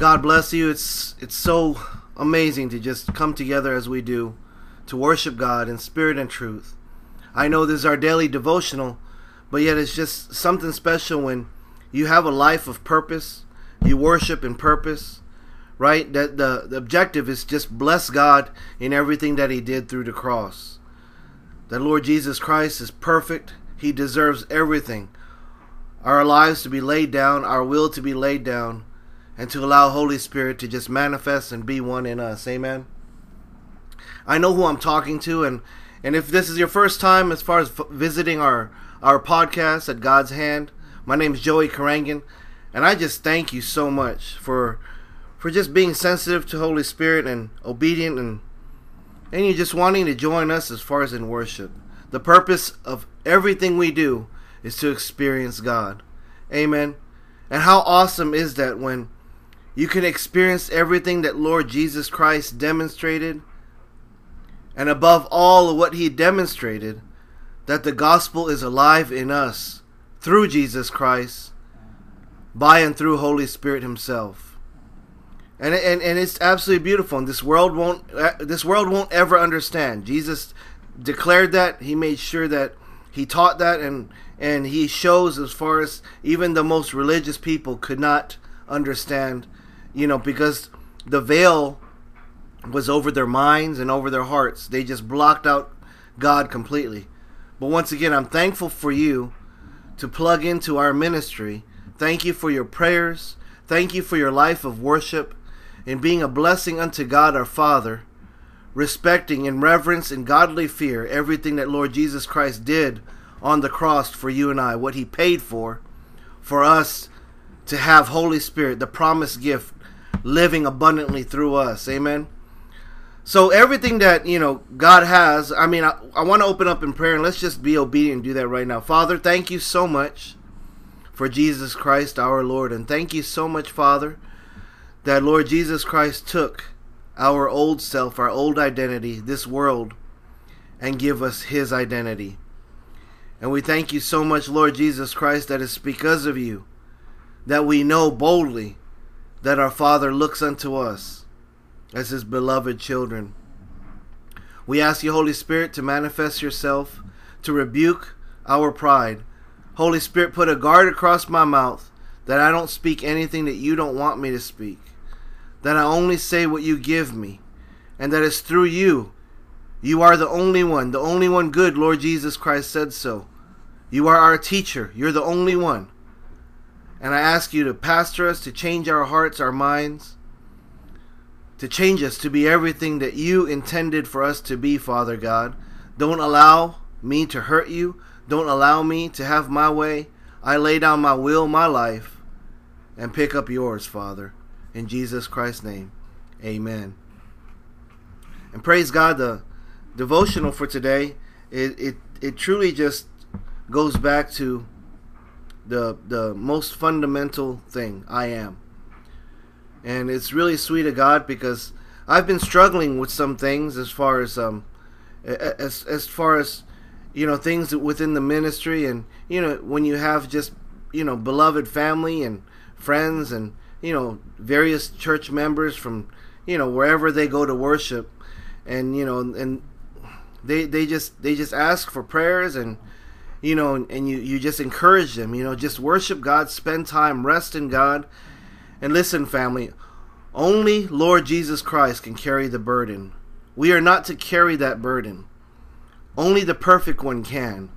God bless you. It's it's so amazing to just come together as we do to worship God in spirit and truth. I know this is our daily devotional, but yet it's just something special when you have a life of purpose, you worship in purpose, right? That the, the objective is just bless God in everything that he did through the cross. That Lord Jesus Christ is perfect. He deserves everything. Our lives to be laid down, our will to be laid down, and to allow Holy Spirit to just manifest and be one in us. Amen. I know who I'm talking to, and and if this is your first time as far as visiting our our podcast at God's Hand, my name is Joey Karangan, and I just thank you so much for for just being sensitive to Holy Spirit and obedient and and you just wanting to join us as far as in worship. The purpose of everything we do is to experience God. Amen. And how awesome is that when you can experience everything that Lord Jesus Christ demonstrated and above all what he demonstrated that the gospel is alive in us through Jesus Christ by and through Holy Spirit himself. And, and, and it's absolutely beautiful and this world won't uh, this world won't ever understand. Jesus declared that, he made sure that he taught that and and he shows as far as even the most religious people could not understand, you know, because the veil was over their minds and over their hearts. They just blocked out God completely. But once again, I'm thankful for you to plug into our ministry. Thank you for your prayers. Thank you for your life of worship and being a blessing unto God our Father, respecting in reverence and godly fear everything that Lord Jesus Christ did on the cross for you and I, what he paid for, for us to have Holy Spirit, the promised gift, living abundantly through us. Amen. So everything that you know God has, I mean, I, I want to open up in prayer and let's just be obedient and do that right now. Father, thank you so much for Jesus Christ our Lord, and thank you so much, Father, that Lord Jesus Christ took our old self, our old identity, this world, and give us His identity. And we thank you so much, Lord Jesus Christ, that it's because of you that we know boldly that our Father looks unto us as his beloved children. We ask you, Holy Spirit, to manifest yourself, to rebuke our pride. Holy Spirit, put a guard across my mouth that I don't speak anything that you don't want me to speak, that I only say what you give me, and that it's through you. You are the only one, the only one good, Lord Jesus Christ said so. You are our teacher, you're the only one. And I ask you to pastor us, to change our hearts, our minds to change us to be everything that you intended for us to be, Father God. Don't allow me to hurt you. Don't allow me to have my way. I lay down my will, my life, and pick up yours, Father. In Jesus Christ's name, amen. And praise God, the devotional for today, it, it, it truly just goes back to the, the most fundamental thing I am. And it's really sweet of God because I've been struggling with some things as far as um as as far as you know things within the ministry and you know when you have just you know beloved family and friends and you know various church members from you know wherever they go to worship and you know and they they just they just ask for prayers and you know and you you just encourage them you know just worship God spend time rest in God and listen, family, only Lord Jesus Christ can carry the burden. We are not to carry that burden. Only the perfect one can.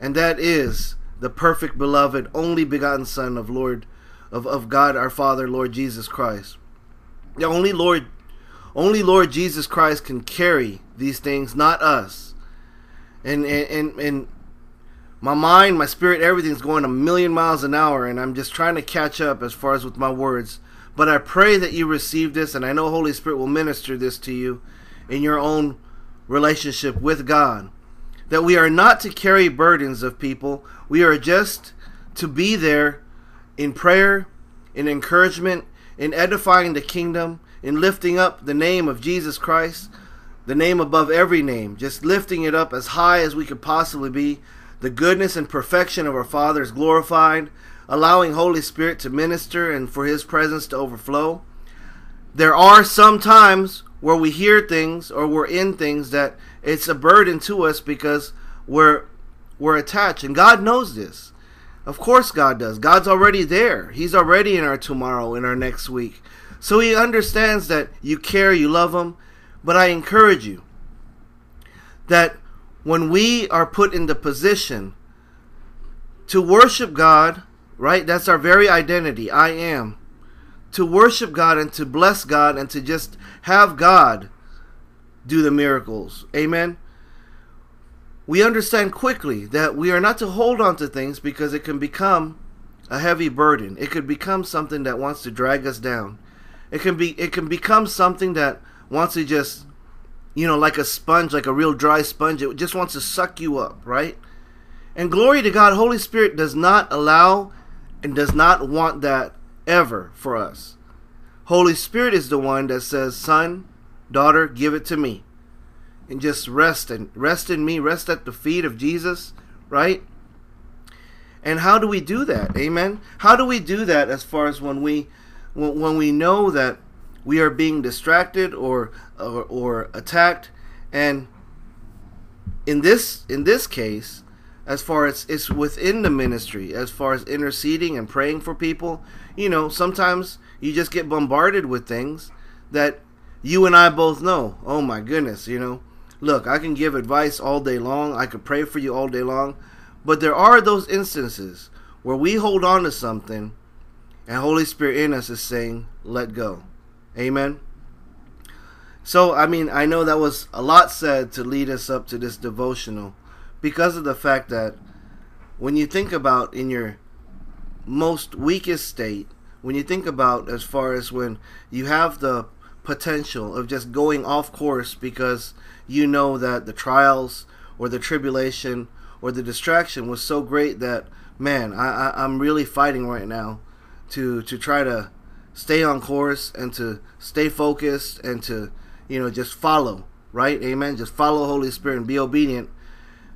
And that is the perfect beloved, only begotten Son of Lord of, of God our Father, Lord Jesus Christ. The only Lord only Lord Jesus Christ can carry these things, not us. And and, and, and my mind, my spirit, everything's going a million miles an hour, and I'm just trying to catch up as far as with my words. But I pray that you receive this, and I know Holy Spirit will minister this to you in your own relationship with God. That we are not to carry burdens of people, we are just to be there in prayer, in encouragement, in edifying the kingdom, in lifting up the name of Jesus Christ, the name above every name, just lifting it up as high as we could possibly be the goodness and perfection of our Father is glorified, allowing Holy Spirit to minister and for His presence to overflow. there are some times where we hear things or we're in things that it's a burden to us because we're we're attached and God knows this. Of course God does. God's already there. He's already in our tomorrow, in our next week. So he understands that you care, you love him, but I encourage you that when we are put in the position to worship God, right? That's our very identity. I am. To worship God and to bless God and to just have God do the miracles. Amen. We understand quickly that we are not to hold on to things because it can become a heavy burden. It could become something that wants to drag us down. It can be it can become something that wants to just you know, like a sponge, like a real dry sponge. It just wants to suck you up, right? And glory to God, Holy Spirit does not allow and does not want that ever for us. Holy Spirit is the one that says, "Son, daughter, give it to me." And just rest and rest in me, rest at the feet of Jesus, right? And how do we do that? Amen. How do we do that as far as when we when, when we know that we are being distracted or, or or, attacked. And in this in this case as far as it's within the ministry as far as interceding and praying for people you know sometimes you just get bombarded with things that you and I both know. Oh my goodness you know. Look I can give advice all day long. I could pray for you all day long. But there are those instances where we hold on to something and Holy Spirit in us is saying let go Amen. So, I mean, I know that was a lot said to lead us up to this devotional because of the fact that when you think about in your most weakest state, when you think about as far as when you have the potential of just going off course because you know that the trials or the tribulation or the distraction was so great that man, I, I I'm really fighting right now to to try to stay on course and to stay focused and to, you know, just follow, right? Amen. Just follow Holy Spirit and be obedient.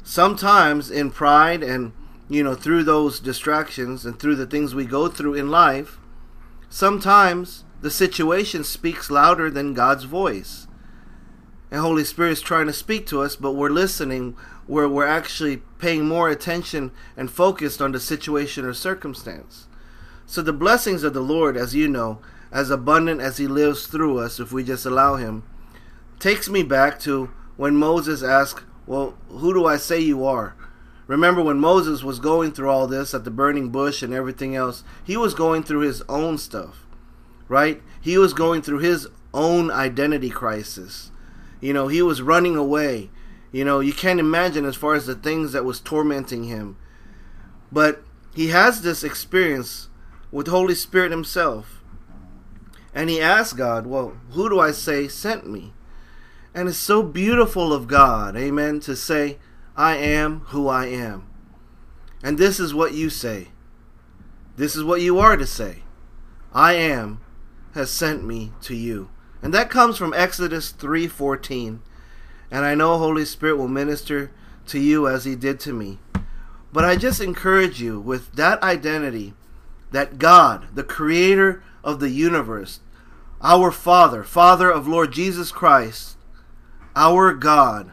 Sometimes in pride and, you know, through those distractions and through the things we go through in life, sometimes the situation speaks louder than God's voice. And Holy Spirit is trying to speak to us, but we're listening where we're actually paying more attention and focused on the situation or circumstance. So the blessings of the Lord, as you know, as abundant as He lives through us, if we just allow Him, takes me back to when Moses asked, Well, who do I say you are? Remember when Moses was going through all this at the burning bush and everything else, he was going through his own stuff, right? He was going through his own identity crisis. You know, he was running away. You know, you can't imagine as far as the things that was tormenting him. But he has this experience with Holy Spirit himself. And he asked God, Well, who do I say sent me? And it's so beautiful of God, amen, to say, I am who I am. And this is what you say. This is what you are to say. I am has sent me to you. And that comes from Exodus 3:14. And I know Holy Spirit will minister to you as he did to me. But I just encourage you with that identity that God, the creator of the universe, our Father, Father of Lord Jesus Christ, our God,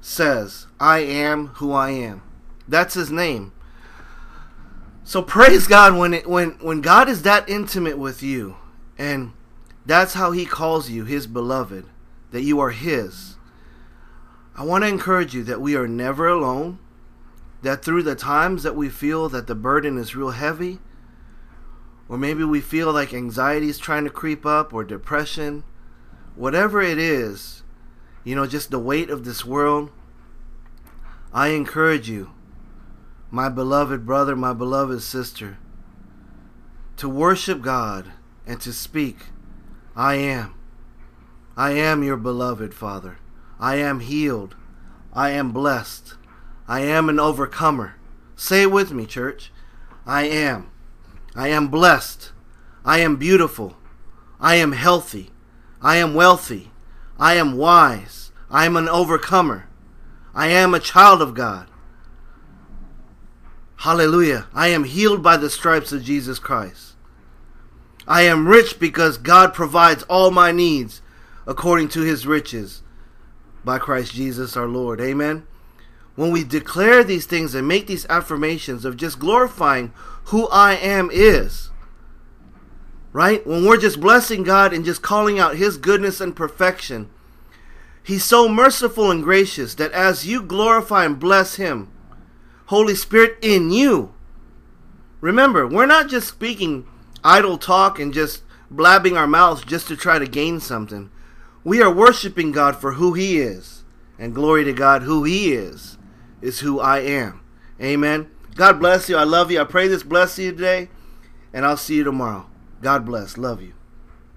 says, I am who I am. That's his name. So praise God when it, when when God is that intimate with you and that's how he calls you his beloved, that you are his. I want to encourage you that we are never alone, that through the times that we feel that the burden is real heavy, or maybe we feel like anxiety is trying to creep up or depression, whatever it is, you know, just the weight of this world, I encourage you, my beloved brother, my beloved sister, to worship God and to speak, I am. I am your beloved Father. I am healed. I am blessed. I am an overcomer. Say it with me, church. I am. I am blessed. I am beautiful. I am healthy. I am wealthy. I am wise. I am an overcomer. I am a child of God. Hallelujah. I am healed by the stripes of Jesus Christ. I am rich because God provides all my needs according to his riches by Christ Jesus our Lord. Amen. When we declare these things and make these affirmations of just glorifying who I am is, right? When we're just blessing God and just calling out his goodness and perfection, he's so merciful and gracious that as you glorify and bless him, Holy Spirit in you. Remember, we're not just speaking idle talk and just blabbing our mouths just to try to gain something. We are worshiping God for who He is. And glory to God, who He is, is who I am. Amen. God bless you. I love you. I pray this bless you today. And I'll see you tomorrow. God bless. Love you.